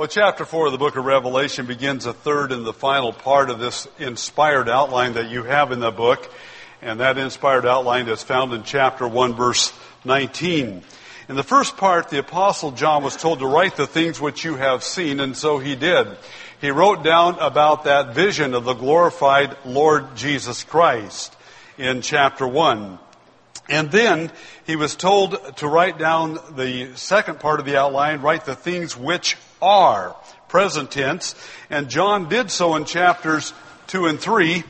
Well, chapter 4 of the book of Revelation begins a third and the final part of this inspired outline that you have in the book. And that inspired outline is found in chapter 1, verse 19. In the first part, the apostle John was told to write the things which you have seen, and so he did. He wrote down about that vision of the glorified Lord Jesus Christ in chapter 1. And then he was told to write down the second part of the outline, write the things which are, present tense. And John did so in chapters 2 and 3.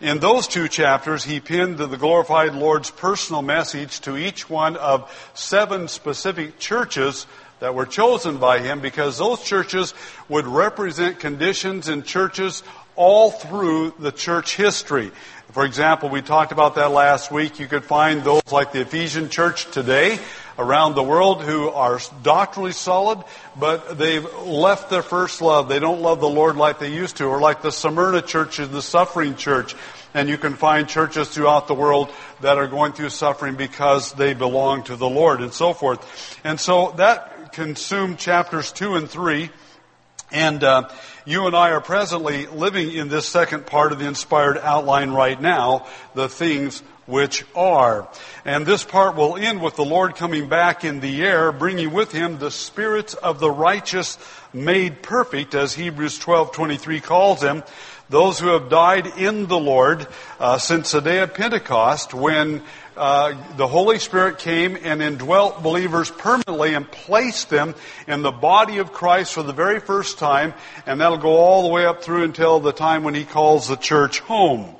In those two chapters, he pinned the glorified Lord's personal message to each one of seven specific churches that were chosen by him because those churches would represent conditions in churches all through the church history. For example, we talked about that last week. You could find those like the Ephesian church today around the world who are doctrinally solid, but they've left their first love. They don't love the Lord like they used to, or like the Smyrna church is the suffering church. And you can find churches throughout the world that are going through suffering because they belong to the Lord and so forth. And so that consumed chapters two and three. And uh, you and I are presently living in this second part of the inspired outline right now, the things which are. And this part will end with the Lord coming back in the air, bringing with him the spirits of the righteous made perfect, as Hebrews 12:23 calls them, those who have died in the Lord uh, since the day of Pentecost, when uh, the Holy Spirit came and indwelt believers permanently and placed them in the body of Christ for the very first time, and that'll go all the way up through until the time when He calls the church home.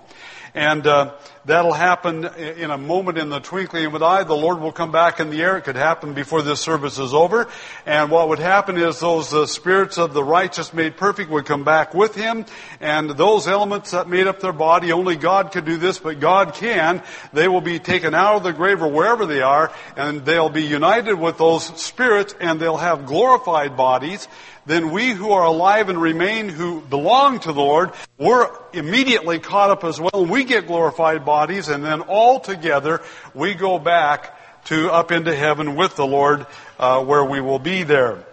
And uh, that'll happen in a moment in the twinkling of an eye. The Lord will come back in the air. It could happen before this service is over. And what would happen is those uh, spirits of the righteous made perfect would come back with Him. And those elements that made up their body, only God could do this, but God can. They will be taken out of the grave or wherever they are, and they'll be united with those spirits, and they'll have glorified bodies then we who are alive and remain who belong to the Lord, we're immediately caught up as well. We get glorified bodies and then all together we go back to up into heaven with the Lord uh, where we will be there.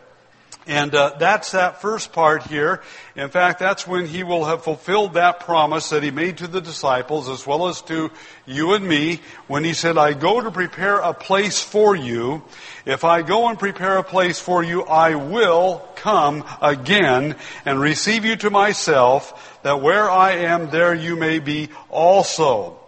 And uh, that's that first part here. In fact, that's when he will have fulfilled that promise that he made to the disciples as well as to you and me when he said, I go to prepare a place for you. If I go and prepare a place for you, I will come again and receive you to myself that where I am, there you may be also.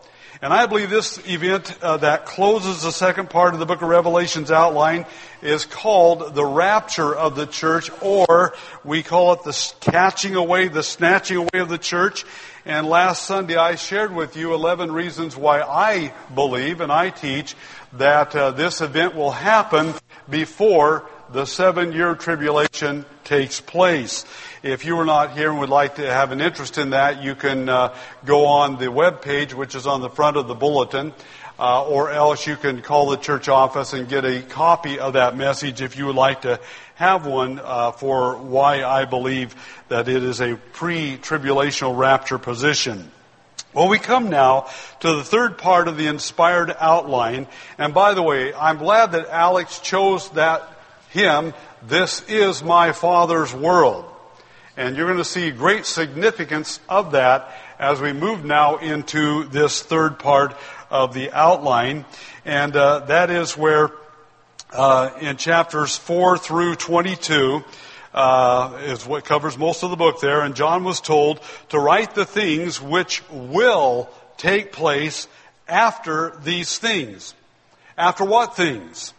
And I believe this event uh, that closes the second part of the book of Revelation's outline is called the rapture of the church, or we call it the catching away, the snatching away of the church. And last Sunday I shared with you 11 reasons why I believe and I teach that uh, this event will happen before the seven year tribulation takes place. If you are not here and would like to have an interest in that, you can uh, go on the web page, which is on the front of the bulletin, uh, or else you can call the church office and get a copy of that message if you would like to have one uh, for why I believe that it is a pre-tribulational rapture position. Well, we come now to the third part of the inspired outline. And by the way, I'm glad that Alex chose that hymn, This is My Father's World. And you're going to see great significance of that as we move now into this third part of the outline. And uh, that is where uh, in chapters 4 through 22 uh, is what covers most of the book there. And John was told to write the things which will take place after these things. After what things?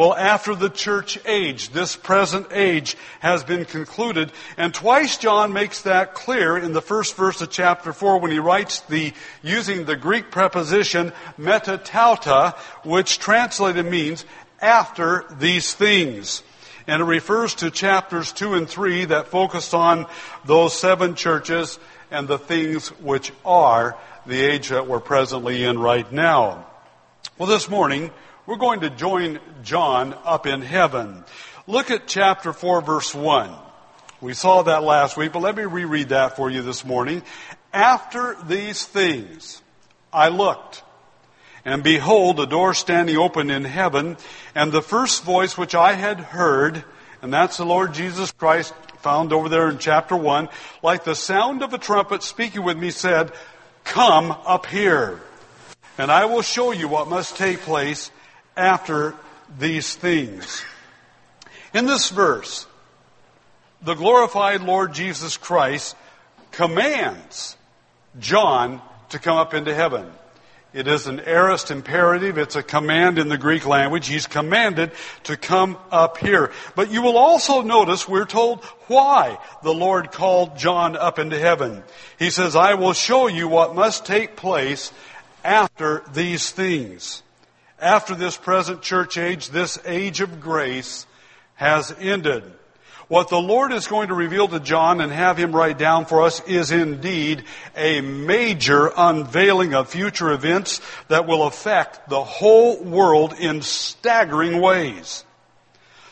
Well, after the church age, this present age has been concluded, and twice John makes that clear in the first verse of chapter 4 when he writes the, using the Greek preposition metatauta, which translated means after these things. And it refers to chapters 2 and 3 that focus on those seven churches and the things which are the age that we're presently in right now. Well, this morning, we're going to join John up in heaven. Look at chapter 4 verse 1. We saw that last week, but let me reread that for you this morning. After these things, I looked, and behold, a door standing open in heaven, and the first voice which I had heard, and that's the Lord Jesus Christ found over there in chapter 1, like the sound of a trumpet speaking with me said, Come up here, and I will show you what must take place after these things. In this verse, the glorified Lord Jesus Christ commands John to come up into heaven. It is an aorist imperative. It's a command in the Greek language. He's commanded to come up here. But you will also notice we're told why the Lord called John up into heaven. He says, I will show you what must take place after these things. After this present church age, this age of grace has ended. What the Lord is going to reveal to John and have him write down for us is indeed a major unveiling of future events that will affect the whole world in staggering ways.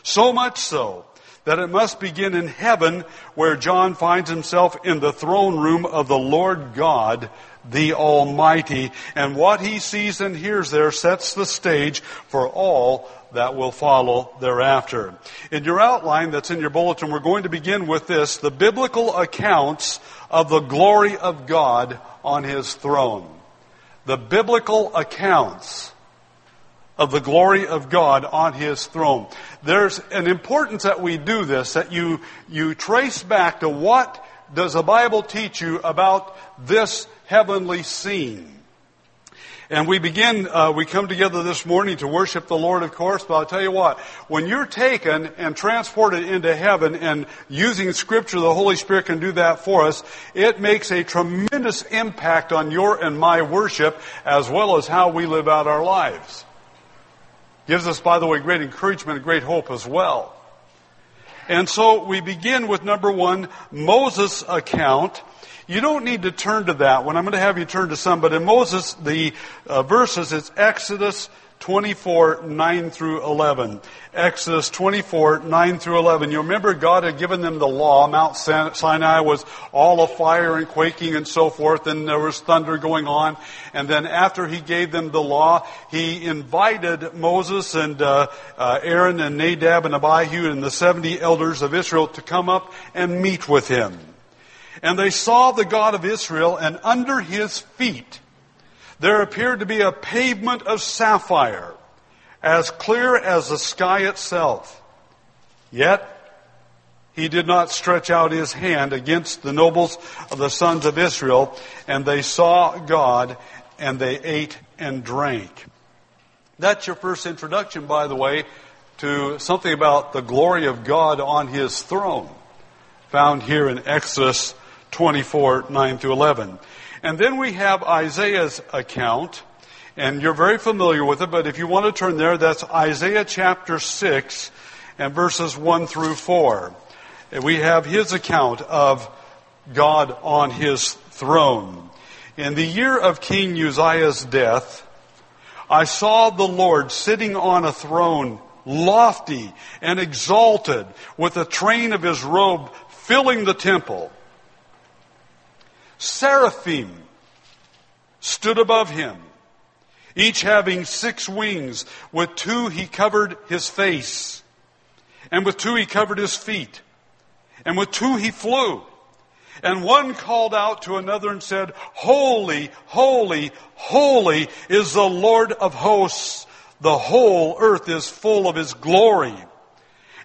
So much so that it must begin in heaven where John finds himself in the throne room of the Lord God, the Almighty. And what he sees and hears there sets the stage for all that will follow thereafter. In your outline that's in your bulletin, we're going to begin with this, the biblical accounts of the glory of God on His throne. The biblical accounts of the glory of God on His throne. There's an importance that we do this, that you, you trace back to what does the Bible teach you about this heavenly scene. And we begin, uh, we come together this morning to worship the Lord, of course, but I'll tell you what, when you're taken and transported into heaven and using Scripture, the Holy Spirit can do that for us, it makes a tremendous impact on your and my worship as well as how we live out our lives. Gives us, by the way, great encouragement and great hope as well. And so we begin with number one, Moses' account you don't need to turn to that one. I'm going to have you turn to some, but in Moses, the uh, verses, it's Exodus 24, 9 through 11. Exodus 24, 9 through 11. You remember God had given them the law. Mount Sinai was all of fire and quaking and so forth, and there was thunder going on. And then after he gave them the law, he invited Moses and uh, uh, Aaron and Nadab and Abihu and the 70 elders of Israel to come up and meet with him. And they saw the God of Israel, and under his feet there appeared to be a pavement of sapphire, as clear as the sky itself. Yet he did not stretch out his hand against the nobles of the sons of Israel, and they saw God, and they ate and drank. That's your first introduction, by the way, to something about the glory of God on his throne, found here in Exodus 24, 9 through 11. And then we have Isaiah's account, and you're very familiar with it, but if you want to turn there, that's Isaiah chapter 6 and verses 1 through 4. And We have his account of God on his throne. In the year of King Uzziah's death, I saw the Lord sitting on a throne, lofty and exalted, with a train of his robe filling the temple seraphim stood above him, each having six wings. With two he covered his face, and with two he covered his feet, and with two he flew. And one called out to another and said, Holy, holy, holy is the Lord of hosts. The whole earth is full of his glory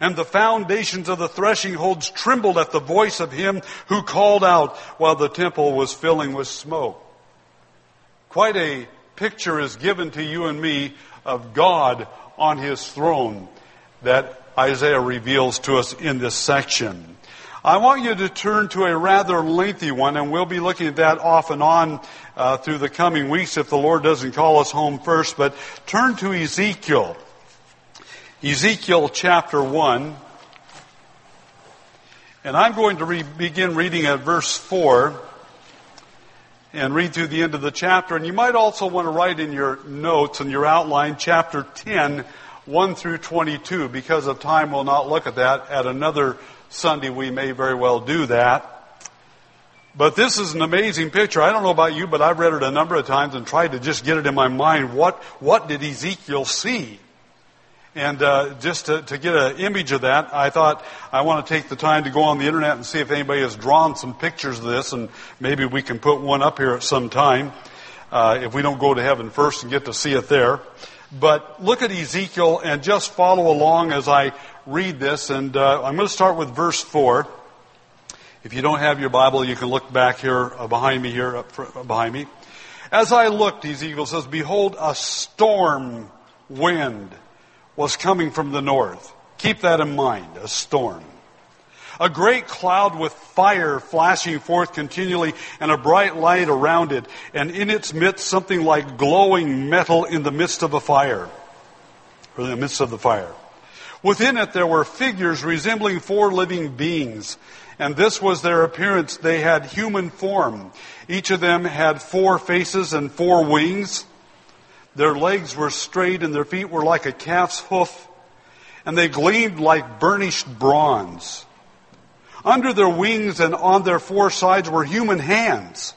and the foundations of the threshing holds trembled at the voice of him who called out while the temple was filling with smoke. Quite a picture is given to you and me of God on his throne that Isaiah reveals to us in this section. I want you to turn to a rather lengthy one, and we'll be looking at that off and on uh, through the coming weeks if the Lord doesn't call us home first. But turn to Ezekiel. Ezekiel chapter 1. And I'm going to re- begin reading at verse 4 and read through the end of the chapter. And you might also want to write in your notes and your outline chapter 10, 1 through 22. Because of time, we'll not look at that. At another Sunday, we may very well do that. But this is an amazing picture. I don't know about you, but I've read it a number of times and tried to just get it in my mind. What, what did Ezekiel see? And uh, just to, to get an image of that, I thought I want to take the time to go on the internet and see if anybody has drawn some pictures of this, and maybe we can put one up here at some time uh, if we don't go to heaven first and get to see it there. But look at Ezekiel and just follow along as I read this. And uh, I'm going to start with verse 4. If you don't have your Bible, you can look back here uh, behind me here, up front, behind me. As I looked, Ezekiel says, Behold, a storm wind was coming from the north. Keep that in mind, a storm. A great cloud with fire flashing forth continually and a bright light around it, and in its midst something like glowing metal in the midst of a fire, or in the midst of the fire. Within it there were figures resembling four living beings, and this was their appearance. They had human form. Each of them had four faces and four wings. Their legs were straight and their feet were like a calf's hoof, and they gleamed like burnished bronze. Under their wings and on their four sides were human hands.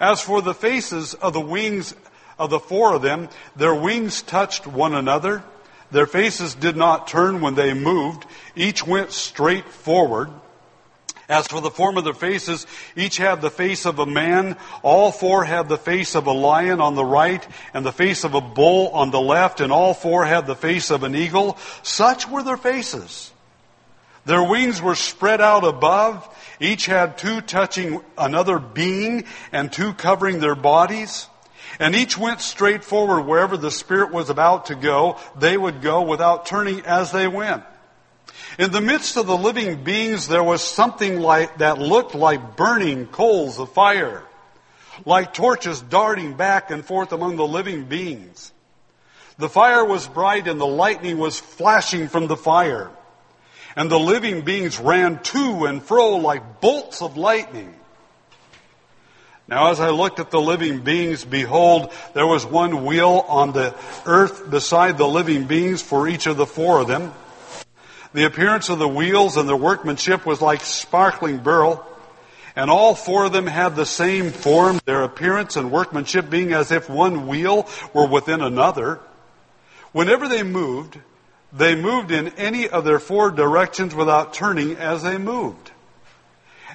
As for the faces of the wings of the four of them, their wings touched one another. Their faces did not turn when they moved. Each went straight forward. As for the form of their faces, each had the face of a man. All four had the face of a lion on the right and the face of a bull on the left, and all four had the face of an eagle. Such were their faces. Their wings were spread out above. Each had two touching another being and two covering their bodies. And each went straight forward wherever the Spirit was about to go. They would go without turning as they went. In the midst of the living beings, there was something like, that looked like burning coals of fire, like torches darting back and forth among the living beings. The fire was bright and the lightning was flashing from the fire. And the living beings ran to and fro like bolts of lightning. Now as I looked at the living beings, behold, there was one wheel on the earth beside the living beings for each of the four of them. The appearance of the wheels and their workmanship was like sparkling beryl, and all four of them had the same form, their appearance and workmanship being as if one wheel were within another. Whenever they moved, they moved in any of their four directions without turning as they moved.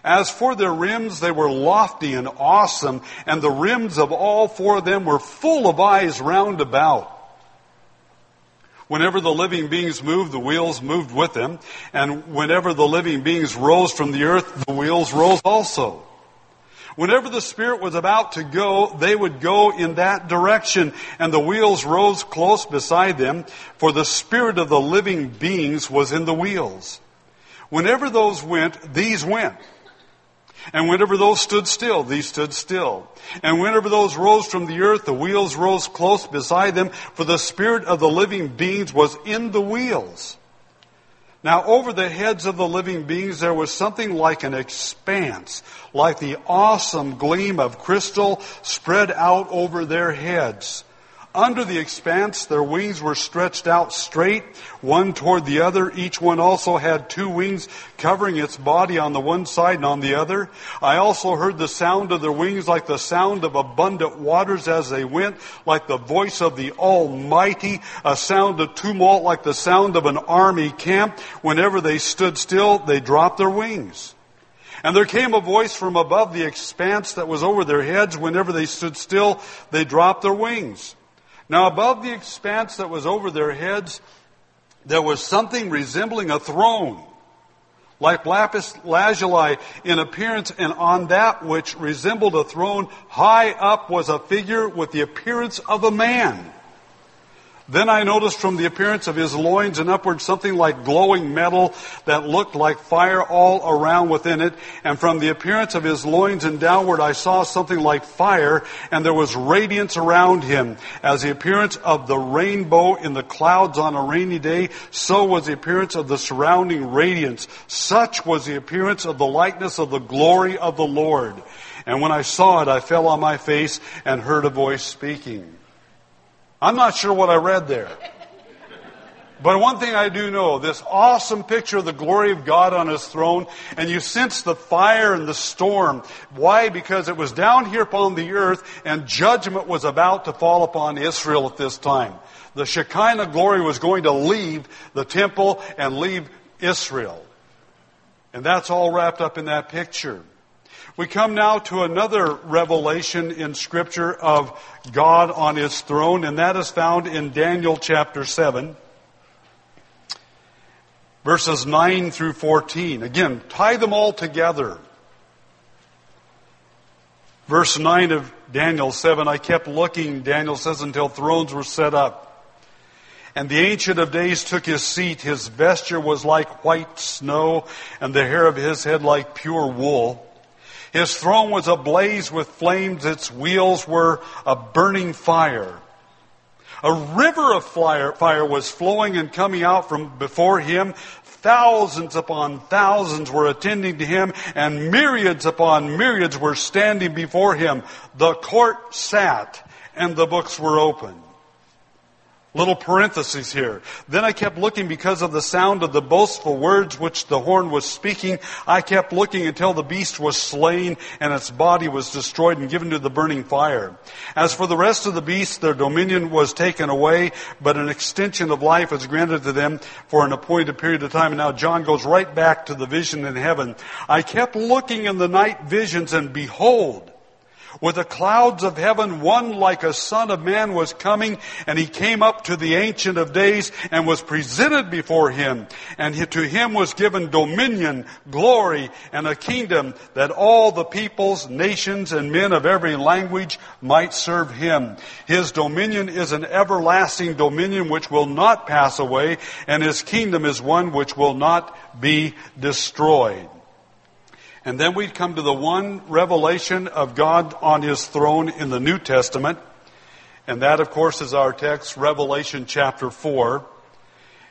As for their rims, they were lofty and awesome, and the rims of all four of them were full of eyes round about. Whenever the living beings moved, the wheels moved with them. And whenever the living beings rose from the earth, the wheels rose also. Whenever the Spirit was about to go, they would go in that direction, and the wheels rose close beside them, for the Spirit of the living beings was in the wheels. Whenever those went, these went. And whenever those stood still, these stood still. And whenever those rose from the earth, the wheels rose close beside them, for the spirit of the living beings was in the wheels. Now over the heads of the living beings there was something like an expanse, like the awesome gleam of crystal spread out over their heads. Under the expanse, their wings were stretched out straight, one toward the other. Each one also had two wings covering its body on the one side and on the other. I also heard the sound of their wings like the sound of abundant waters as they went, like the voice of the Almighty, a sound of tumult like the sound of an army camp. Whenever they stood still, they dropped their wings. And there came a voice from above the expanse that was over their heads. Whenever they stood still, they dropped their wings. Now above the expanse that was over their heads, there was something resembling a throne, like lapis lazuli in appearance, and on that which resembled a throne, high up was a figure with the appearance of a man. Then I noticed from the appearance of his loins and upward something like glowing metal that looked like fire all around within it. And from the appearance of his loins and downward I saw something like fire and there was radiance around him. As the appearance of the rainbow in the clouds on a rainy day, so was the appearance of the surrounding radiance. Such was the appearance of the likeness of the glory of the Lord. And when I saw it, I fell on my face and heard a voice speaking. I'm not sure what I read there. But one thing I do know, this awesome picture of the glory of God on his throne, and you sense the fire and the storm. Why? Because it was down here upon the earth, and judgment was about to fall upon Israel at this time. The Shekinah glory was going to leave the temple and leave Israel. And that's all wrapped up in that picture. We come now to another revelation in Scripture of God on His throne, and that is found in Daniel chapter 7, verses 9 through 14. Again, tie them all together. Verse 9 of Daniel 7, I kept looking, Daniel says, until thrones were set up. And the Ancient of Days took his seat. His vesture was like white snow, and the hair of his head like pure wool. His throne was ablaze with flames. Its wheels were a burning fire. A river of fire, fire was flowing and coming out from before him. Thousands upon thousands were attending to him, and myriads upon myriads were standing before him. The court sat, and the books were opened. Little parenthesis here. Then I kept looking because of the sound of the boastful words which the horn was speaking. I kept looking until the beast was slain and its body was destroyed and given to the burning fire. As for the rest of the beasts, their dominion was taken away, but an extension of life was granted to them for an appointed period of time. And now John goes right back to the vision in heaven. I kept looking in the night visions and behold, with the clouds of heaven, one like a son of man was coming, and he came up to the Ancient of Days and was presented before him. And to him was given dominion, glory, and a kingdom that all the peoples, nations, and men of every language might serve him. His dominion is an everlasting dominion which will not pass away, and his kingdom is one which will not be destroyed. And then we'd come to the one revelation of God on his throne in the New Testament. And that, of course, is our text, Revelation chapter 4.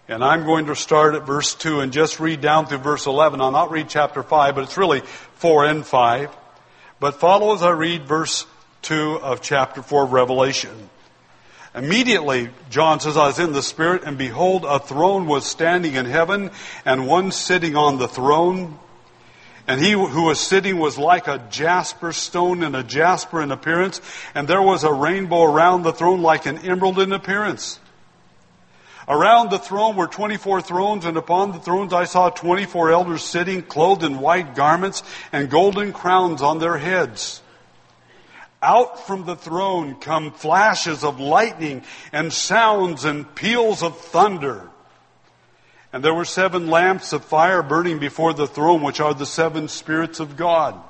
And I'm going to start at verse 2 and just read down through verse 11. I'll not read chapter 5, but it's really 4 and 5. But follow as I read verse 2 of chapter 4 of Revelation. Immediately, John says, I was in the Spirit, and behold, a throne was standing in heaven, and one sitting on the throne. And he who was sitting was like a jasper stone and a jasper in appearance, and there was a rainbow around the throne like an emerald in appearance. Around the throne were 24 thrones, and upon the thrones I saw 24 elders sitting, clothed in white garments and golden crowns on their heads. Out from the throne come flashes of lightning and sounds and peals of thunder. And there were seven lamps of fire burning before the throne, which are the seven spirits of God.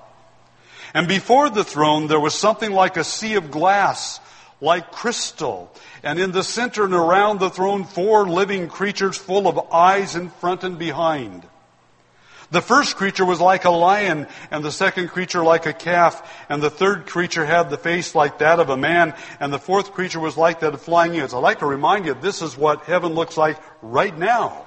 And before the throne, there was something like a sea of glass, like crystal. And in the center and around the throne, four living creatures full of eyes in front and behind. The first creature was like a lion, and the second creature like a calf, and the third creature had the face like that of a man, and the fourth creature was like that of flying eagles. I'd like to remind you, this is what heaven looks like right now.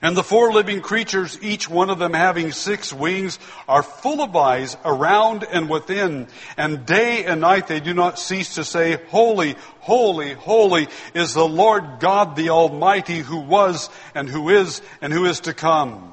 And the four living creatures, each one of them having six wings, are full of eyes around and within. And day and night they do not cease to say, Holy, holy, holy is the Lord God the Almighty who was and who is and who is to come.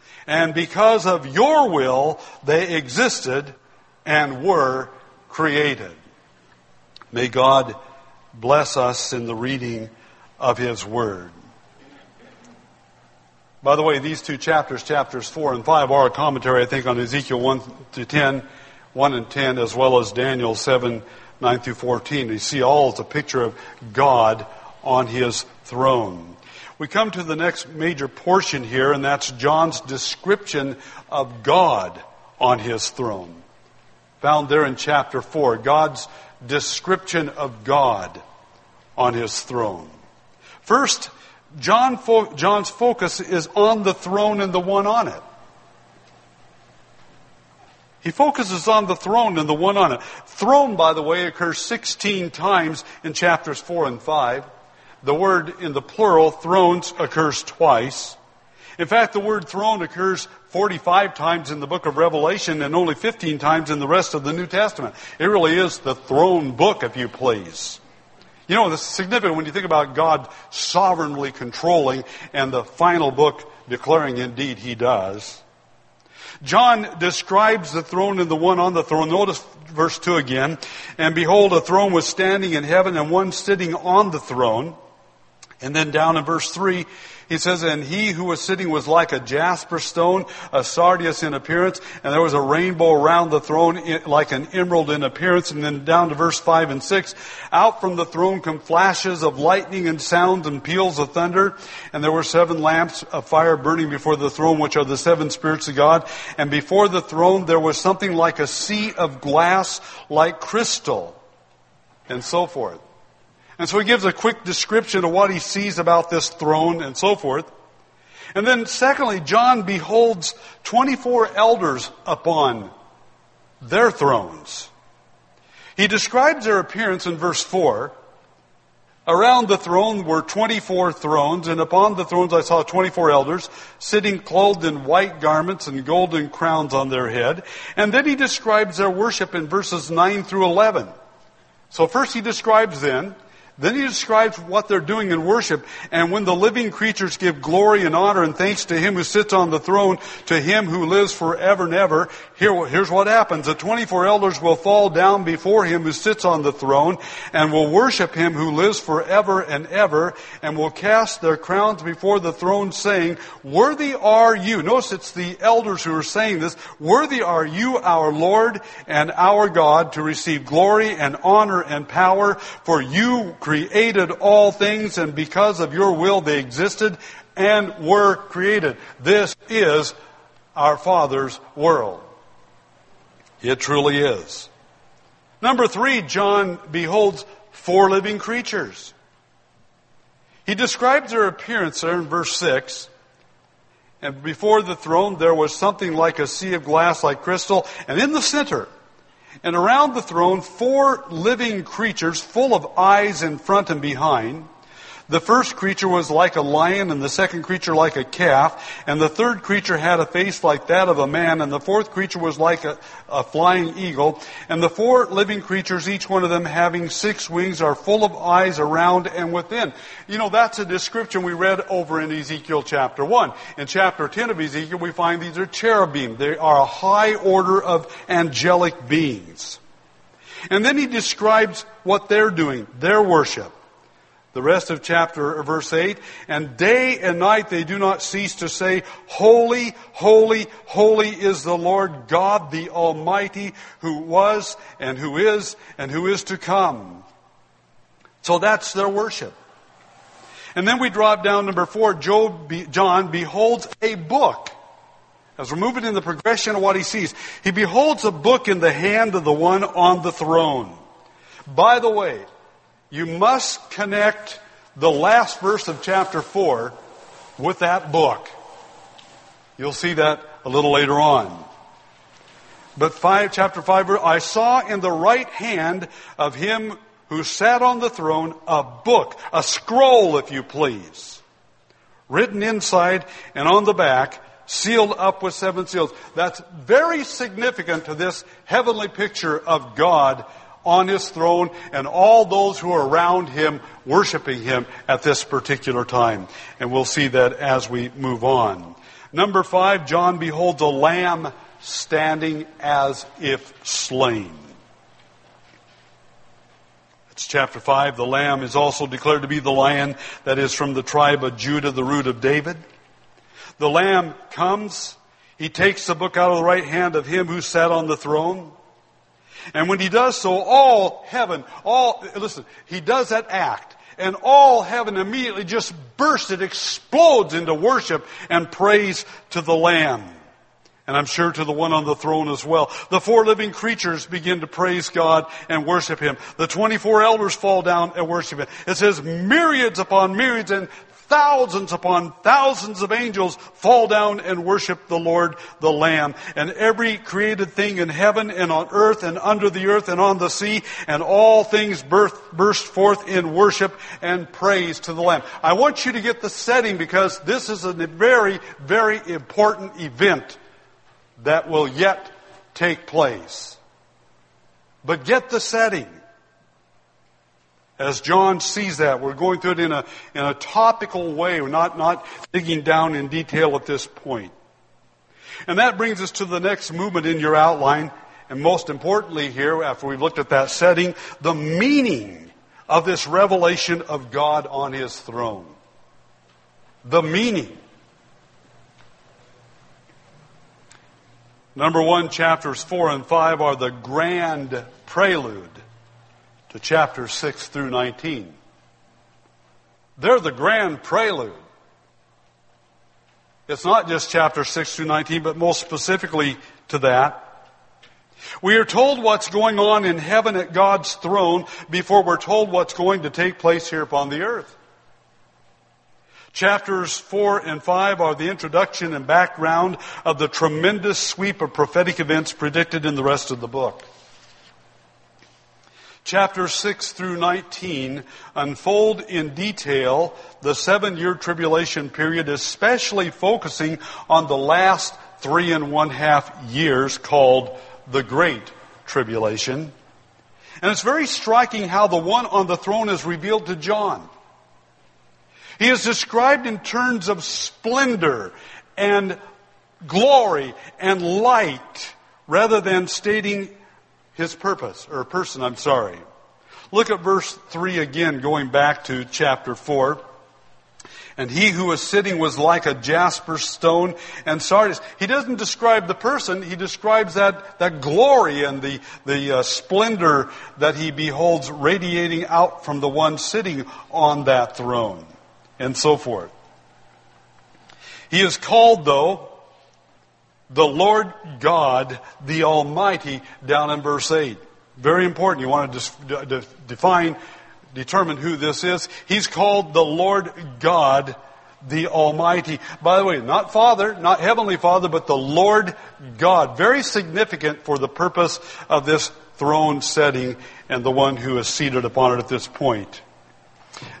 and because of your will, they existed and were created. May God bless us in the reading of His Word. By the way, these two chapters, chapters 4 and 5, are a commentary, I think, on Ezekiel 1 to 10, 1 and 10, as well as Daniel 7, 9 through 14. You see all as a picture of God on His throne. We come to the next major portion here, and that's John's description of God on his throne. Found there in chapter 4, God's description of God on his throne. First, John fo- John's focus is on the throne and the one on it. He focuses on the throne and the one on it. Throne, by the way, occurs 16 times in chapters 4 and 5. The word in the plural, thrones, occurs twice. In fact, the word throne occurs 45 times in the book of Revelation and only 15 times in the rest of the New Testament. It really is the throne book, if you please. You know, it's significant when you think about God sovereignly controlling and the final book declaring indeed he does. John describes the throne and the one on the throne. Notice verse 2 again. And behold, a throne was standing in heaven and one sitting on the throne. And then down in verse 3, he says, And he who was sitting was like a jasper stone, a sardius in appearance, and there was a rainbow around the throne like an emerald in appearance. And then down to verse 5 and 6, out from the throne come flashes of lightning and sounds and peals of thunder. And there were seven lamps of fire burning before the throne, which are the seven spirits of God. And before the throne there was something like a sea of glass like crystal. And so forth. And so he gives a quick description of what he sees about this throne and so forth. And then secondly, John beholds 24 elders upon their thrones. He describes their appearance in verse 4. Around the throne were 24 thrones, and upon the thrones I saw 24 elders sitting clothed in white garments and golden crowns on their head. And then he describes their worship in verses 9 through 11. So first he describes then then he describes what they're doing in worship. And when the living creatures give glory and honor and thanks to him who sits on the throne, to him who lives forever and ever, here, here's what happens. The 24 elders will fall down before him who sits on the throne and will worship him who lives forever and ever and will cast their crowns before the throne saying, Worthy are you. Notice it's the elders who are saying this. Worthy are you, our Lord and our God, to receive glory and honor and power, for you all things and because of your will they existed and were created. This is our Father's world. It truly is. Number three, John beholds four living creatures. He describes their appearance there in verse 6. And before the throne there was something like a sea of glass like crystal, and in the center, and around the throne, four living creatures full of eyes in front and behind. The first creature was like a lion, and the second creature like a calf, and the third creature had a face like that of a man, and the fourth creature was like a, a, flying eagle. And the four living creatures, each one of them having six wings, are full of eyes around and within. You know, that's a description we read over in Ezekiel chapter 1. In chapter 10 of Ezekiel, we find these are cherubim. They are a high order of angelic beings. And then he describes what they're doing, their worship. The rest of chapter uh, verse 8, and day and night they do not cease to say, Holy, holy, holy is the Lord God the Almighty, who was and who is and who is to come. So that's their worship. And then we drop down number four, Job, John beholds a book. As we're moving in the progression of what he sees, he beholds a book in the hand of the one on the throne. By the way, you must connect the last verse of chapter 4 with that book. You'll see that a little later on. But five, chapter 5, I saw in the right hand of him who sat on the throne a book, a scroll, if you please, written inside and on the back, sealed up with seven seals. That's very significant to this heavenly picture of God on his throne and all those who are around him worshiping him at this particular time. And we'll see that as we move on. Number five, John beholds a lamb standing as if slain. It's chapter 5. The lamb is also declared to be the lion that is from the tribe of Judah, the root of David. The lamb comes. He takes the book out of the right hand of him who sat on the throne. And when he does so, all heaven, all, listen, he does that act, and all heaven immediately just bursts, it explodes into worship and praise to the Lamb. And I'm sure to the one on the throne as well. The four living creatures begin to praise God and worship Him. The 24 elders fall down and worship Him. It says myriads upon myriads and thousands upon thousands of angels fall down and worship the Lord, the Lamb. And every created thing in heaven and on earth and under the earth and on the sea and all things birth, burst forth in worship and praise to the Lamb. I want you to get the setting because this is a very, very important event that will yet take place. But get the setting. As John sees that, we're going through it in a, in a topical way. We're not, not digging down in detail at this point. And that brings us to the next movement in your outline. And most importantly here, after we've looked at that setting, the meaning of this revelation of God on His throne. The meaning. Number one, chapters four and five are the grand prelude to chapters 6 through 19. They're the grand prelude. It's not just chapter 6 through 19, but most specifically to that. We are told what's going on in heaven at God's throne before we're told what's going to take place here upon the earth. Chapters 4 and 5 are the introduction and background of the tremendous sweep of prophetic events predicted in the rest of the book. Chapters 6 through 19 unfold in detail the seven year tribulation period, especially focusing on the last three and one half years called the Great Tribulation. And it's very striking how the one on the throne is revealed to John. He is described in terms of splendor and glory and light rather than stating his purpose, or person, I'm sorry. Look at verse 3 again, going back to chapter 4. And he who was sitting was like a jasper stone and sardius. He doesn't describe the person, he describes that, that glory and the, the uh, splendor that he beholds radiating out from the one sitting on that throne, and so forth. He is called, though, the Lord God, the Almighty, down in verse 8. Very important. You want to define, determine who this is. He's called the Lord God, the Almighty. By the way, not Father, not Heavenly Father, but the Lord God. Very significant for the purpose of this throne setting and the one who is seated upon it at this point.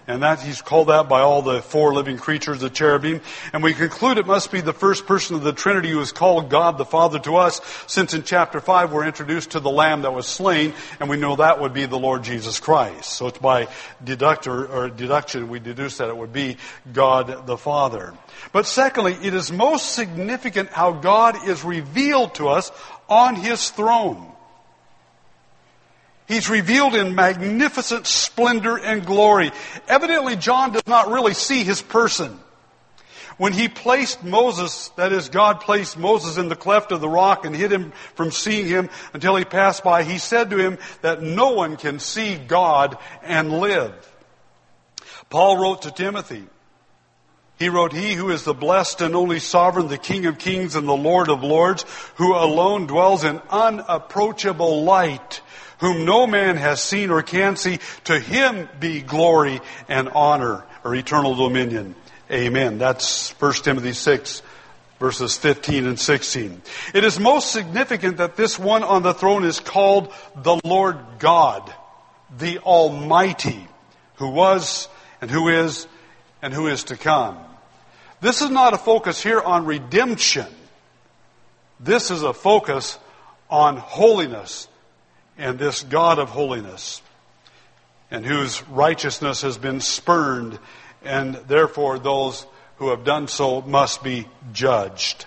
And that he's called that by all the four living creatures, the cherubim. And we conclude it must be the first person of the Trinity who is called God the Father to us, since in chapter 5 we're introduced to the Lamb that was slain, and we know that would be the Lord Jesus Christ. So it's by deductor, or deduction we deduce that it would be God the Father. But secondly, it is most significant how God is revealed to us on His throne. He's revealed in magnificent splendor and glory. Evidently, John does not really see his person. When he placed Moses, that is, God placed Moses in the cleft of the rock and hid him from seeing him until he passed by, he said to him that no one can see God and live. Paul wrote to Timothy, he wrote, He who is the blessed and only sovereign, the King of kings and the Lord of lords, who alone dwells in unapproachable light, whom no man has seen or can see, to him be glory and honor or eternal dominion. Amen. That's 1 Timothy 6 verses 15 and 16. It is most significant that this one on the throne is called the Lord God, the Almighty, who was and who is and who is to come. This is not a focus here on redemption. This is a focus on holiness and this God of holiness, and whose righteousness has been spurned, and therefore those who have done so must be judged.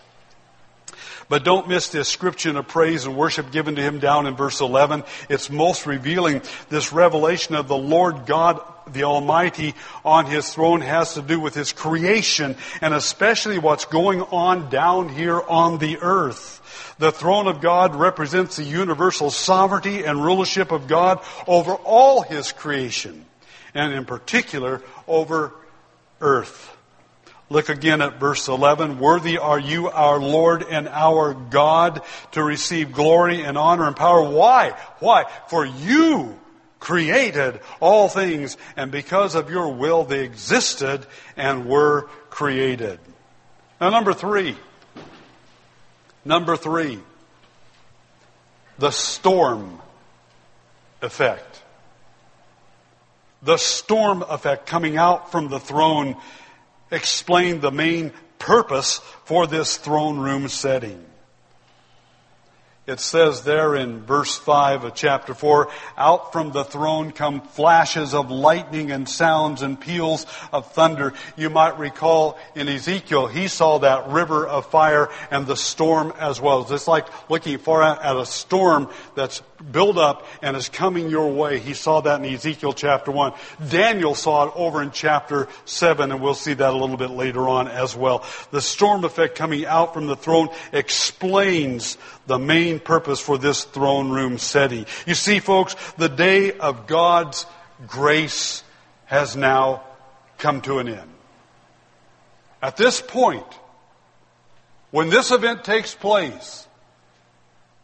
But don't miss the ascription of praise and worship given to him down in verse 11. It's most revealing. This revelation of the Lord God, the Almighty, on his throne has to do with his creation and especially what's going on down here on the earth. The throne of God represents the universal sovereignty and rulership of God over all His creation, and in particular over earth. Look again at verse 11. Worthy are you, our Lord and our God, to receive glory and honor and power. Why? Why? For you created all things, and because of your will they existed and were created. Now, number three. Number three. The storm effect. The storm effect coming out from the throne explained the main purpose for this throne room setting. It says there in verse 5 of chapter 4, out from the throne come flashes of lightning and sounds and peals of thunder. You might recall in Ezekiel, he saw that river of fire and the storm as well. It's like looking far out at a storm that's built up and is coming your way. He saw that in Ezekiel chapter 1. Daniel saw it over in chapter 7, and we'll see that a little bit later on as well. The storm effect coming out from the throne explains the main purpose for this throne room setting. You see, folks, the day of God's grace has now come to an end. At this point, when this event takes place,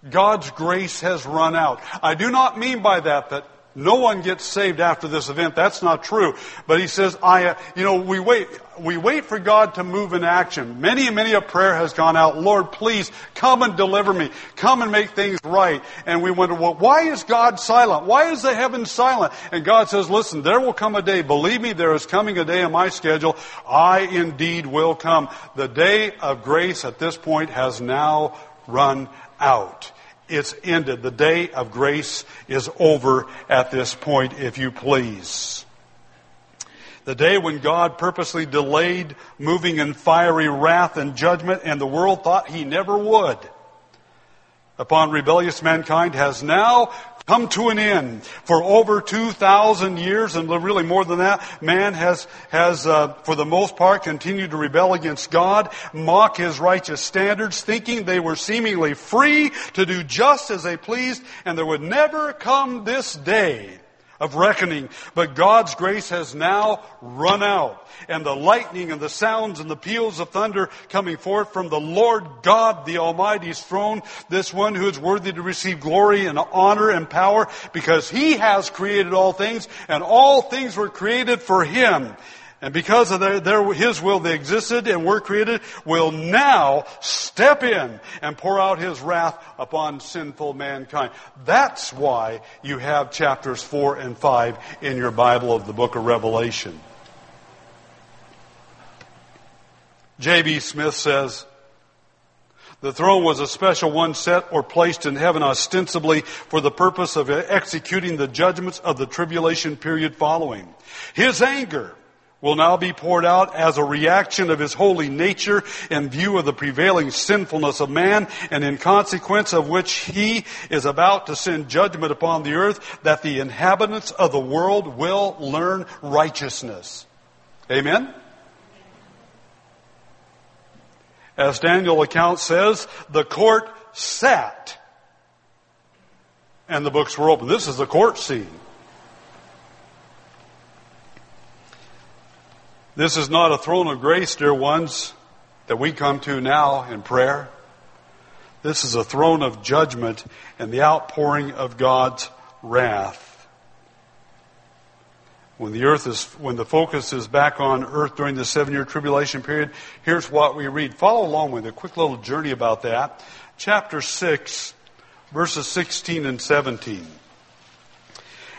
God's grace has run out. I do not mean by that that no one gets saved after this event. That's not true. But he says, I, uh, you know, we wait, we wait for God to move in action. Many and many a prayer has gone out. Lord, please come and deliver me. Come and make things right. And we wonder, well, why is God silent? Why is the heavens silent? And God says, listen, there will come a day. Believe me, there is coming a day in my schedule. I indeed will come. The day of grace at this point has now run out. It's ended. The day of grace is over at this point, if you please. The day when God purposely delayed moving in fiery wrath and judgment, and the world thought he never would upon rebellious mankind has now come to an end. For over 2,000 years, and really more than that, man has, has uh, for the most part, continued to rebel against God, mock his righteous standards, thinking they were seemingly free to do just as they pleased, and there would never come this day of reckoning. But God's grace has now run out. And the lightning and the sounds and the peals of thunder coming forth from the Lord God, the Almighty's throne, this one who is worthy to receive glory and honor and power because He has created all things and all things were created for Him. And because of their, their, His will they existed and were created, will now step in and pour out His wrath upon sinful mankind. That's why you have chapters 4 and 5 in your Bible of the book of Revelation. J.B. Smith says, the throne was a special one set or placed in heaven ostensibly for the purpose of executing the judgments of the tribulation period following. His anger will now be poured out as a reaction of his holy nature in view of the prevailing sinfulness of man and in consequence of which he is about to send judgment upon the earth that the inhabitants of the world will learn righteousness. Amen? As Daniel account says, the court sat and the books were open. This is the court scene. This is not a throne of grace, dear ones, that we come to now in prayer. This is a throne of judgment and the outpouring of God's wrath. When the earth is, when the focus is back on earth during the seven year tribulation period, here's what we read. Follow along with a quick little journey about that. Chapter 6, verses 16 and 17.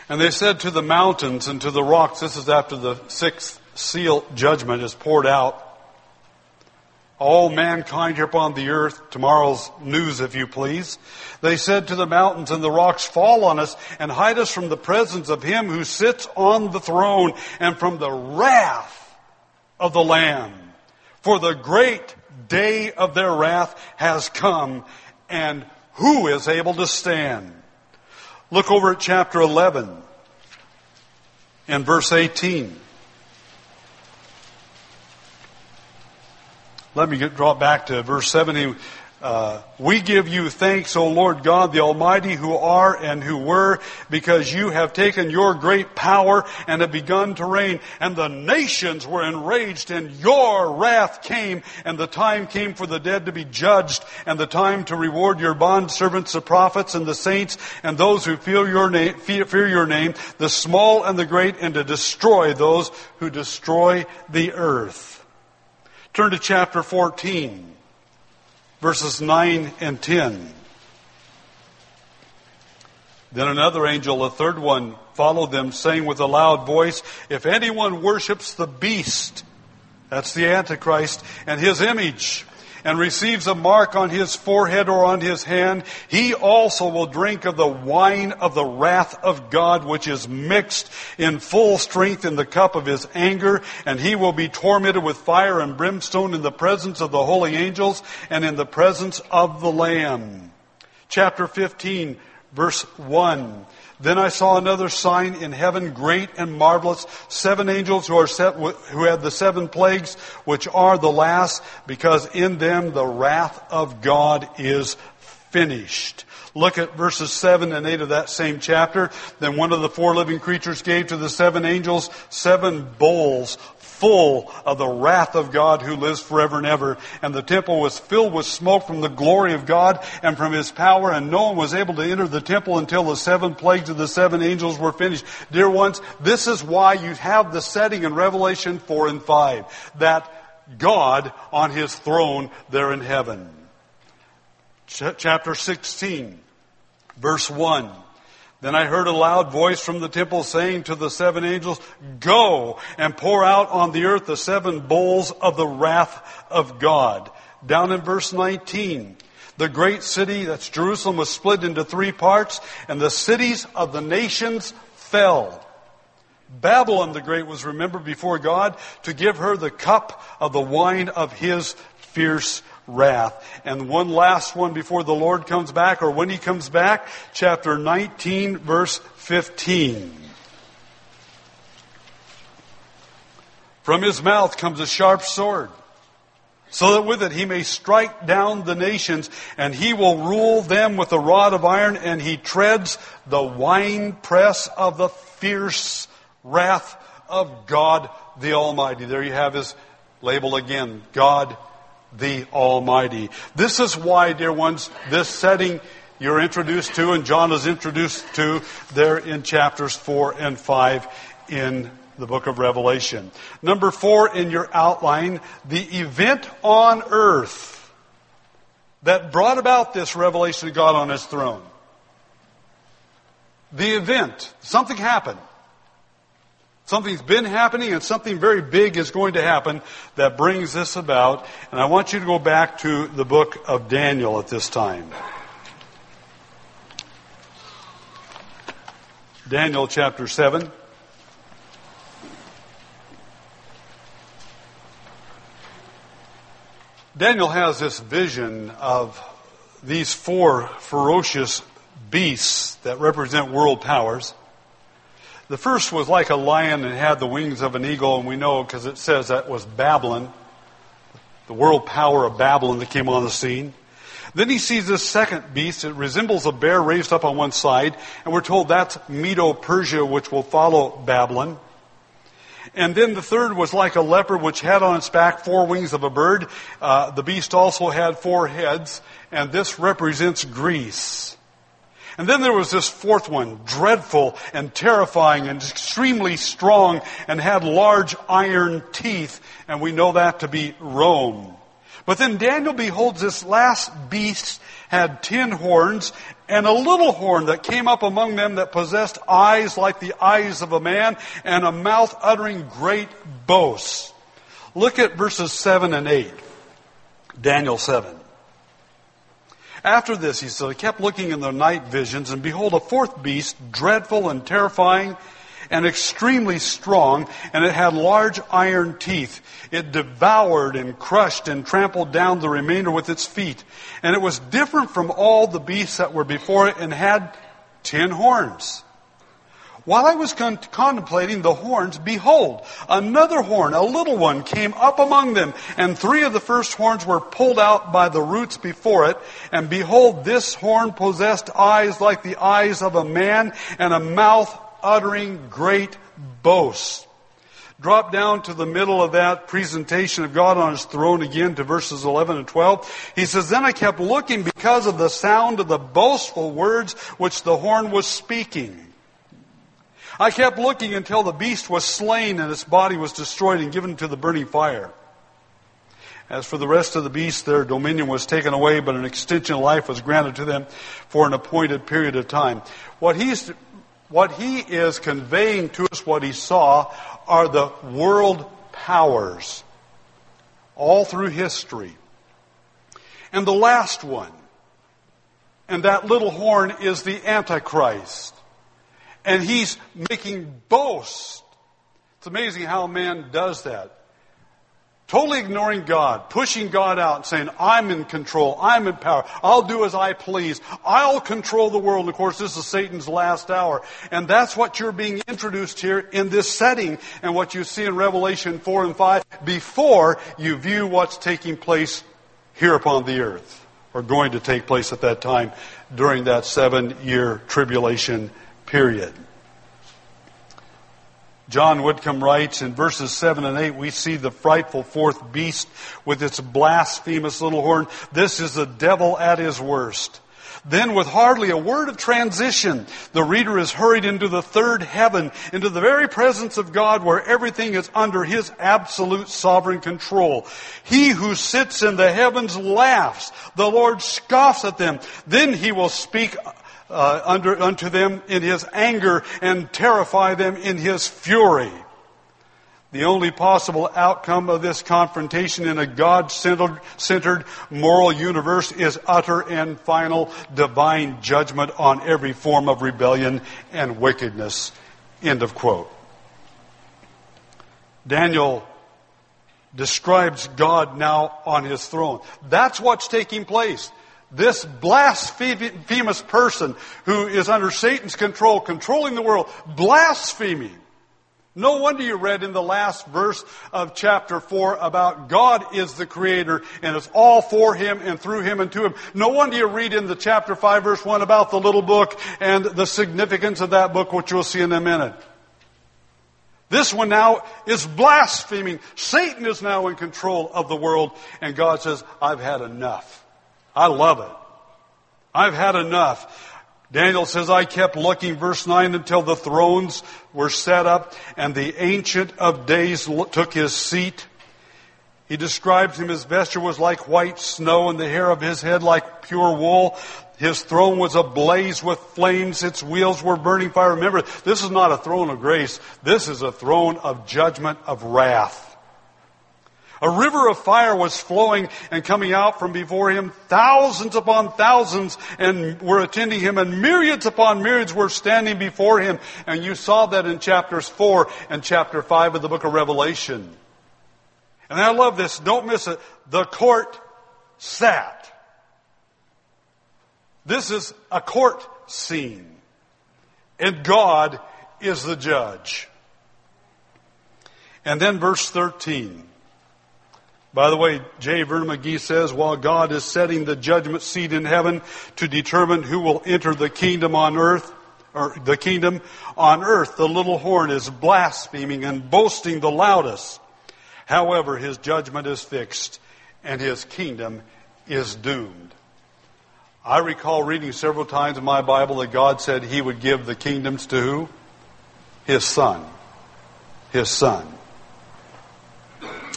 And they said to the mountains and to the rocks, this is after the sixth seal judgment is poured out. All mankind here upon the earth, tomorrow's news, if you please. They said to the mountains and the rocks, fall on us and hide us from the presence of him who sits on the throne and from the wrath of the Lamb. For the great day of their wrath has come, and who is able to stand? Look over at chapter 11 and verse 18. Let me get, draw back to verse 70. uh, we give you thanks, O Lord God, the Almighty, who are and who were, because you have taken your great power and have begun to reign. And the nations were enraged, and your wrath came, and the time came for the dead to be judged, and the time to reward your bond servants, the prophets and the saints, and those who fear your name, fear your name, the small and the great, and to destroy those who destroy the earth. Turn to chapter 14 verses 9 and 10. Then another angel, a third one, followed them, saying with a loud voice, If anyone worships the beast, that's the Antichrist, and his image, and receives a mark on his forehead or on his hand, he also will drink of the wine of the wrath of God, which is mixed in full strength in the cup of his anger, and he will be tormented with fire and brimstone in the presence of the holy angels and in the presence of the Lamb. Chapter 15, verse 1. Then I saw another sign in heaven, great and marvelous, seven angels who are set who had the seven plagues, which are the last, because in them the wrath of God is finished. Look at verses 7 and 8 of that same chapter. Then one of the four living creatures gave to the seven angels seven bowls full of the wrath of God who lives forever and ever. And the temple was filled with smoke from the glory of God and from his power, and no one was able to enter the temple until the seven plagues of the seven angels were finished. Dear ones, this is why you have the setting in Revelation 4 and 5. That God on his throne there in heaven. Ch- chapter 16, verse 1. Then I heard a loud voice from the temple saying to the seven angels, Go and pour out on the earth the seven bowls of the wrath of God. Down in verse 19, the great city, that's Jerusalem, was split into three parts, and the cities of the nations fell. Babylon the Great was remembered before God to give her the cup of the wine of his fierce wrath. And one last one before the Lord comes back, or when he comes back, chapter 19, verse 15. From his mouth comes a sharp sword, so that with it he may strike down the nations, and he will rule them with a rod of iron, and he treads the winepress of the fierce wrath of God the Almighty. There you have his label again. God the Almighty. This is why, dear ones, this setting you're introduced to and John is introduced to there in chapters 4 and 5 in the book of Revelation. Number 4 in your outline, the event on earth that brought about this revelation of God on his throne. The event. Something happened. Something's been happening and something very big is going to happen that brings this about. And I want you to go back to the book of Daniel at this time. Daniel chapter 7. Daniel has this vision of these four ferocious beasts that represent world powers. The first was like a lion and had the wings of an eagle, and we know because it says that was Babylon, the world power of Babylon that came on the scene. Then he sees this second beast. It resembles a bear raised up on one side, and we're told that's Medo Persia, which will follow Babylon. And then the third was like a leopard, which had on its back four wings of a bird. Uh, the beast also had four heads, and this represents Greece. And then there was this fourth one, dreadful and terrifying and extremely strong and had large iron teeth, and we know that to be Rome. But then Daniel beholds this last beast had ten horns and a little horn that came up among them that possessed eyes like the eyes of a man and a mouth uttering great boasts. Look at verses 7 and 8. Daniel 7. After this, he said, I kept looking in the night visions, and behold, a fourth beast, dreadful and terrifying and extremely strong, and it had large iron teeth. It devoured and crushed and trampled down the remainder with its feet. And it was different from all the beasts that were before it and had ten horns. While I was con- contemplating the horns, behold, another horn, a little one, came up among them, and three of the first horns were pulled out by the roots before it. And behold, this horn possessed eyes like the eyes of a man, and a mouth uttering great boasts. Drop down to the middle of that presentation of God on his throne again to verses 11 and 12. He says, Then I kept looking because of the sound of the boastful words which the horn was speaking. I kept looking until the beast was slain and its body was destroyed and given to the burning fire. As for the rest of the beasts, their dominion was taken away, but an extension of life was granted to them for an appointed period of time. What he's, what he is conveying to us, what he saw, are the world powers all through history. And the last one, and that little horn is the Antichrist and he's making boast. It's amazing how man does that. Totally ignoring God, pushing God out and saying, I'm in control, I'm in power, I'll do as I please, I'll control the world. Of course, this is Satan's last hour. And that's what you're being introduced here in this setting and what you see in Revelation 4 and 5 before you view what's taking place here upon the earth, or going to take place at that time during that seven year tribulation period. John Whitcomb writes in verses 7 and 8, we see the frightful fourth beast with its blasphemous little horn. This is the devil at his worst. Then with hardly a word of transition, the reader is hurried into the third heaven, into the very presence of God where everything is under His absolute sovereign control. He who sits in the heavens laughs. The Lord scoffs at them. Then He will speak uh, under, unto them in his anger and terrify them in his fury. The only possible outcome of this confrontation in a God centered moral universe is utter and final divine judgment on every form of rebellion and wickedness. End of quote. Daniel describes God now on his throne. That's what's taking place this blasphemous person who is under Satan's control, controlling the world, blaspheming. No wonder you read in the last verse of chapter 4 about God is the creator and it's all for him and through him and to him. No wonder you read in the chapter 5 verse 1 about the little book and the significance of that book, which you'll see in a minute. This one now is blaspheming. Satan is now in control of the world and God says, I've had enough. I love it. I've had enough. Daniel says, I kept looking, verse 9, until the thrones were set up and the Ancient of Days took his seat. He describes him, his vesture was like white snow and the hair of his head like pure wool. His throne was ablaze with flames. Its wheels were burning fire. Remember, this is not a throne of grace. This is a throne of judgment, of wrath. A river of fire was flowing and coming out from before him. Thousands upon thousands and were attending him and myriads upon myriads were standing before him. And you saw that in chapters four and chapter five of the book of Revelation. And I love this. Don't miss it. The court sat. This is a court scene. And God is the judge. And then verse 13. By the way, J. Vernon McGee says, while God is setting the judgment seat in heaven to determine who will enter the kingdom on earth, or the kingdom on earth, the little horn is blaspheming and boasting the loudest. However, his judgment is fixed and his kingdom is doomed. I recall reading several times in my Bible that God said he would give the kingdoms to who? His son. His son.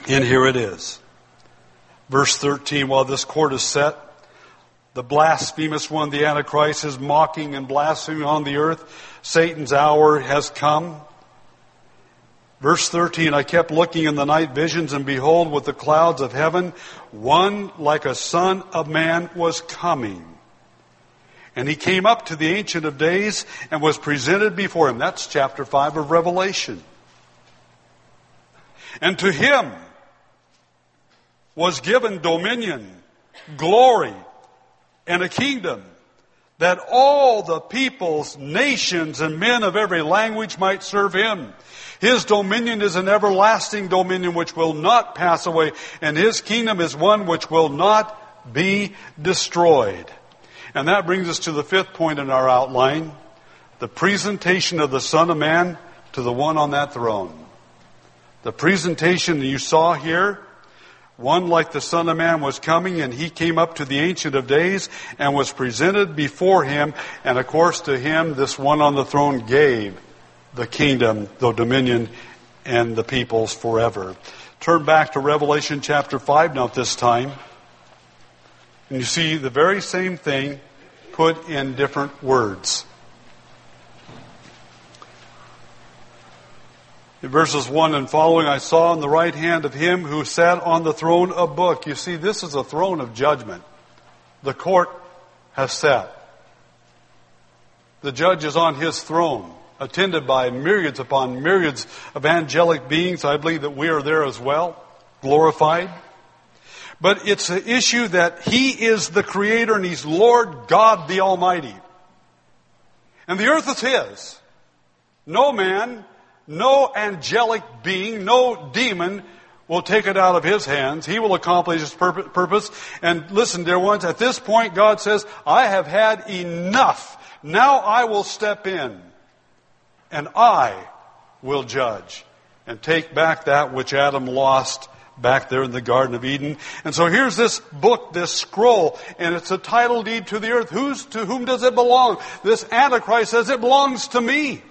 And here it is. Verse 13, while this court is set, the blasphemous one, the Antichrist, is mocking and blaspheming on the earth. Satan's hour has come. Verse 13, I kept looking in the night visions, and behold, with the clouds of heaven, one like a son of man was coming. And he came up to the Ancient of Days and was presented before him. That's chapter 5 of Revelation. And to him was given dominion, glory, and a kingdom that all the peoples, nations, and men of every language might serve him. His dominion is an everlasting dominion which will not pass away, and his kingdom is one which will not be destroyed. And that brings us to the fifth point in our outline the presentation of the Son of Man to the one on that throne. The presentation that you saw here, one like the Son of Man was coming and he came up to the Ancient of Days and was presented before him. And of course to him, this one on the throne gave the kingdom, the dominion, and the peoples forever. Turn back to Revelation chapter 5 now this time. And you see the very same thing put in different words. In verses 1 and following, I saw in the right hand of him who sat on the throne a book. You see, this is a throne of judgment. The court has sat. The judge is on his throne, attended by myriads upon myriads of angelic beings. I believe that we are there as well, glorified. But it's an issue that he is the creator and he's Lord God the Almighty. And the earth is his. No man no angelic being, no demon will take it out of his hands. He will accomplish his purpose. And listen, dear ones, at this point, God says, I have had enough. Now I will step in and I will judge and take back that which Adam lost back there in the Garden of Eden. And so here's this book, this scroll, and it's a title deed to the earth. Who's, to whom does it belong? This Antichrist says it belongs to me.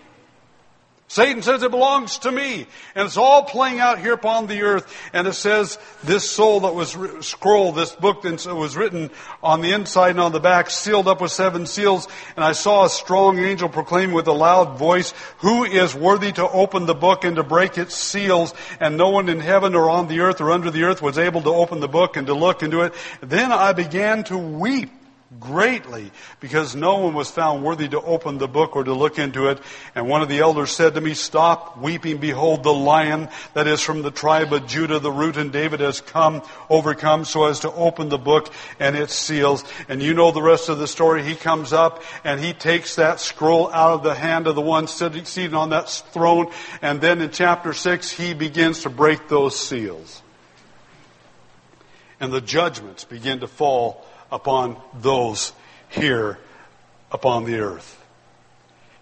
Satan says it belongs to me. And it's all playing out here upon the earth. And it says this soul that was scroll, this book that was written on the inside and on the back, sealed up with seven seals. And I saw a strong angel proclaim with a loud voice, who is worthy to open the book and to break its seals? And no one in heaven or on the earth or under the earth was able to open the book and to look into it. Then I began to weep greatly because no one was found worthy to open the book or to look into it. And one of the elders said to me, Stop weeping. Behold, the lion that is from the tribe of Judah, the root in David, has come, overcome, so as to open the book and its seals. And you know the rest of the story. He comes up and he takes that scroll out of the hand of the one sitting, seated on that throne. And then in chapter 6, he begins to break those seals. And the judgments begin to fall upon those here upon the earth.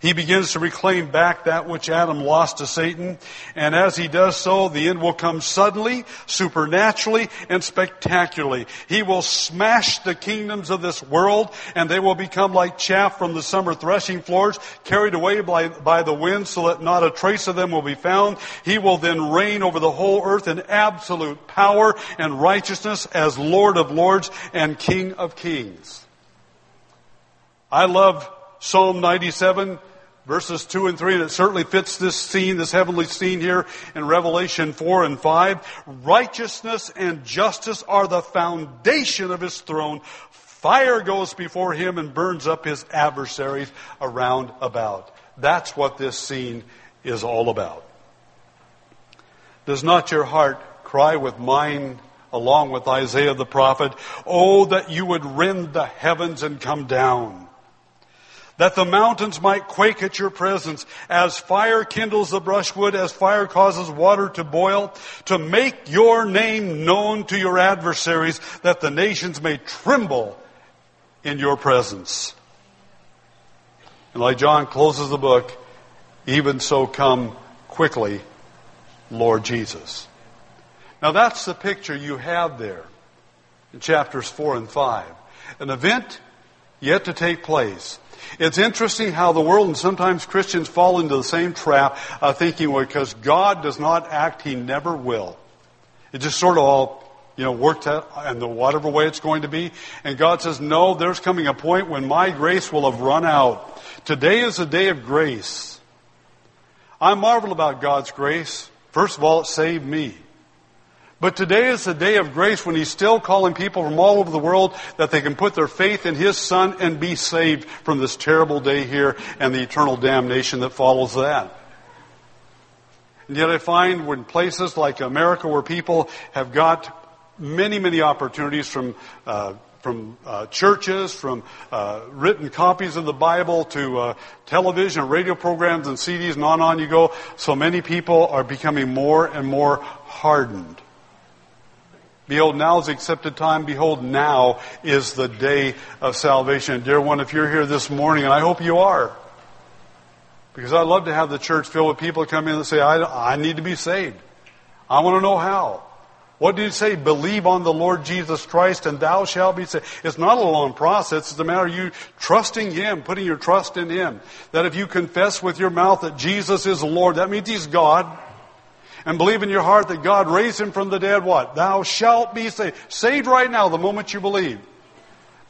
He begins to reclaim back that which Adam lost to Satan. And as he does so, the end will come suddenly, supernaturally, and spectacularly. He will smash the kingdoms of this world, and they will become like chaff from the summer threshing floors, carried away by, by the wind so that not a trace of them will be found. He will then reign over the whole earth in absolute power and righteousness as Lord of lords and King of kings. I love Psalm 97 verses 2 and 3, and it certainly fits this scene, this heavenly scene here in Revelation 4 and 5. Righteousness and justice are the foundation of his throne. Fire goes before him and burns up his adversaries around about. That's what this scene is all about. Does not your heart cry with mine along with Isaiah the prophet, Oh, that you would rend the heavens and come down that the mountains might quake at your presence, as fire kindles the brushwood, as fire causes water to boil, to make your name known to your adversaries, that the nations may tremble in your presence. And like John closes the book, even so come quickly, Lord Jesus. Now that's the picture you have there in chapters 4 and 5. An event yet to take place it's interesting how the world and sometimes Christians fall into the same trap thinking, well, because God does not act, He never will. It just sort of all, you know, worked out in the whatever way it's going to be. And God says, no, there's coming a point when my grace will have run out. Today is a day of grace. I marvel about God's grace. First of all, it saved me. But today is the day of grace when He's still calling people from all over the world that they can put their faith in His Son and be saved from this terrible day here and the eternal damnation that follows that. And yet I find when places like America where people have got many, many opportunities from uh, from uh, churches, from uh, written copies of the Bible to uh, television, and radio programs, and CDs, and on and on you go. So many people are becoming more and more hardened. Behold, now is the accepted time. Behold, now is the day of salvation. Dear one, if you're here this morning, and I hope you are, because I'd love to have the church filled with people come in and say, I, I need to be saved. I want to know how. What did he say? Believe on the Lord Jesus Christ and thou shalt be saved. It's not a long process. It's a matter of you trusting Him, putting your trust in Him. That if you confess with your mouth that Jesus is Lord, that means He's God. And believe in your heart that God raised Him from the dead, what? Thou shalt be saved. Saved right now the moment you believe.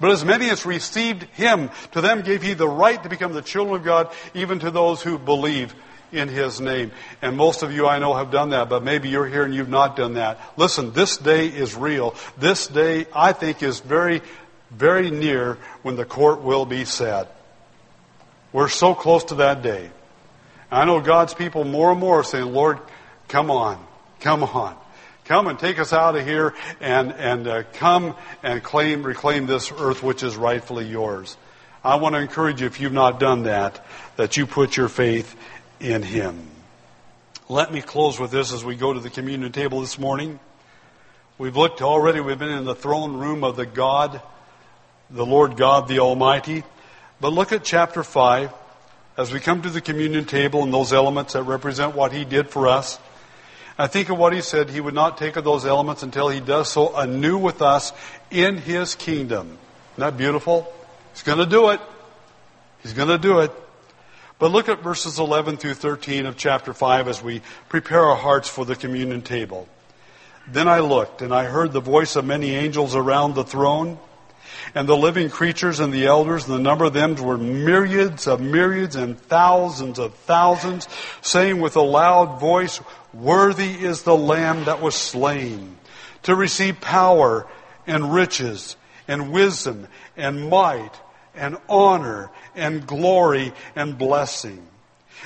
But as many as received Him, to them gave He the right to become the children of God, even to those who believe in His name. And most of you I know have done that, but maybe you're here and you've not done that. Listen, this day is real. This day, I think, is very, very near when the court will be set. We're so close to that day. I know God's people more and more are saying, Lord, come on, come on. Come and take us out of here and, and uh, come and claim, reclaim this earth which is rightfully yours. I want to encourage you, if you've not done that, that you put your faith in Him. Let me close with this as we go to the communion table this morning. We've looked already, we've been in the throne room of the God, the Lord God the Almighty. But look at chapter 5 as we come to the communion table and those elements that represent what He did for us. I think of what He said, He would not take of those elements until He does so anew with us in His kingdom. Isn't that beautiful? He's going to do it. He's going to do it. But look at verses 11 through 13 of chapter 5 as we prepare our hearts for the communion table. Then I looked, and I heard the voice of many angels around the throne, and the living creatures and the elders, and the number of them were myriads of myriads and thousands of thousands, saying with a loud voice, Worthy is the Lamb that was slain to receive power and riches and wisdom and might and honor and glory and blessing.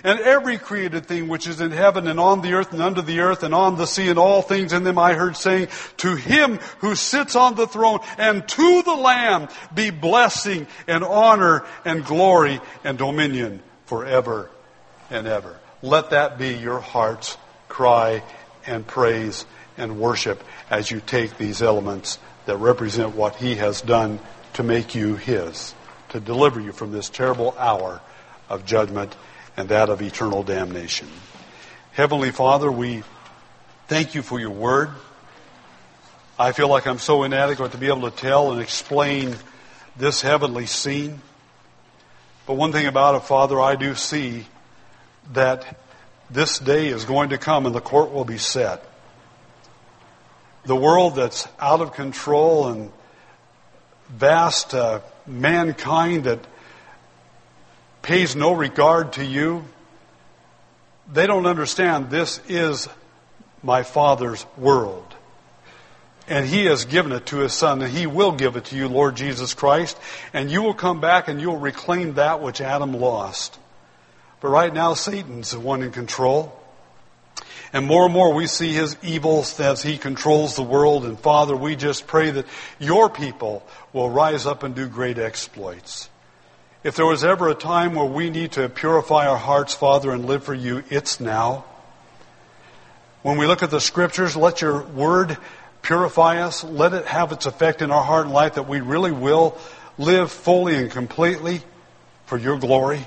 And every created thing which is in heaven and on the earth and under the earth and on the sea and all things in them I heard saying, to him who sits on the throne and to the Lamb be blessing and honor and glory and dominion forever and ever. Let that be your heart's cry and praise and worship as you take these elements that represent what he has done to make you his to deliver you from this terrible hour of judgment and that of eternal damnation. Heavenly Father, we thank you for your word. I feel like I'm so inadequate to be able to tell and explain this heavenly scene. But one thing about it, Father, I do see that this day is going to come and the court will be set. The world that's out of control and vast uh, mankind that pays no regard to you, they don't understand this is my Father's world. And He has given it to His Son, and He will give it to you, Lord Jesus Christ. And you will come back and you will reclaim that which Adam lost. But right now, Satan's the one in control. And more and more we see his evils as he controls the world. And Father, we just pray that your people will rise up and do great exploits. If there was ever a time where we need to purify our hearts, Father, and live for you, it's now. When we look at the scriptures, let your word purify us. Let it have its effect in our heart and life that we really will live fully and completely for your glory.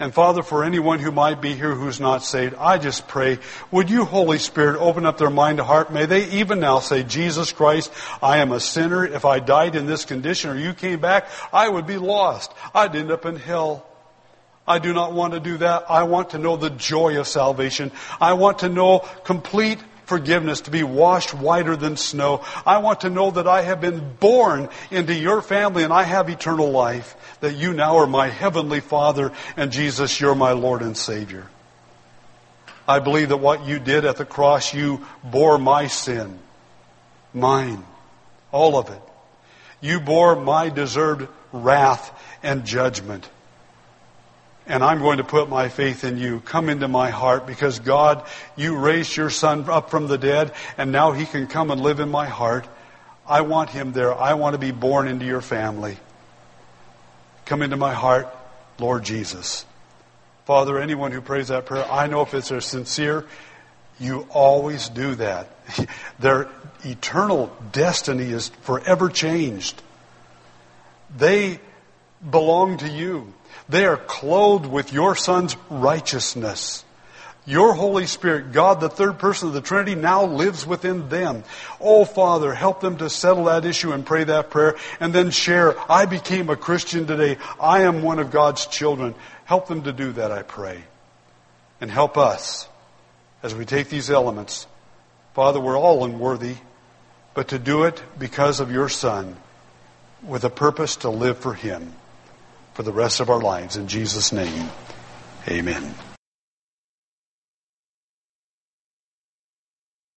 And Father, for anyone who might be here who's not saved, I just pray, would you, Holy Spirit, open up their mind and heart? May they even now say, Jesus Christ, I am a sinner. If I died in this condition or you came back, I would be lost. I'd end up in hell. I do not want to do that. I want to know the joy of salvation. I want to know complete forgiveness, to be washed whiter than snow. I want to know that I have been born into your family and I have eternal life, that you now are my heavenly Father and Jesus, you're my Lord and Savior. I believe that what you did at the cross, you bore my sin, mine, all of it. You bore my deserved wrath and judgment and I'm going to put my faith in you. Come into my heart because God, you raised your son up from the dead and now he can come and live in my heart. I want him there. I want to be born into your family. Come into my heart, Lord Jesus. Father, anyone who prays that prayer, I know if it's a sincere, you always do that. Their eternal destiny is forever changed. They belong to you. They are clothed with your Son's righteousness. Your Holy Spirit, God, the third person of the Trinity, now lives within them. Oh, Father, help them to settle that issue and pray that prayer and then share, I became a Christian today. I am one of God's children. Help them to do that, I pray. And help us as we take these elements. Father, we're all unworthy, but to do it because of your Son with a purpose to live for Him for the rest of our lives. In Jesus' name, amen.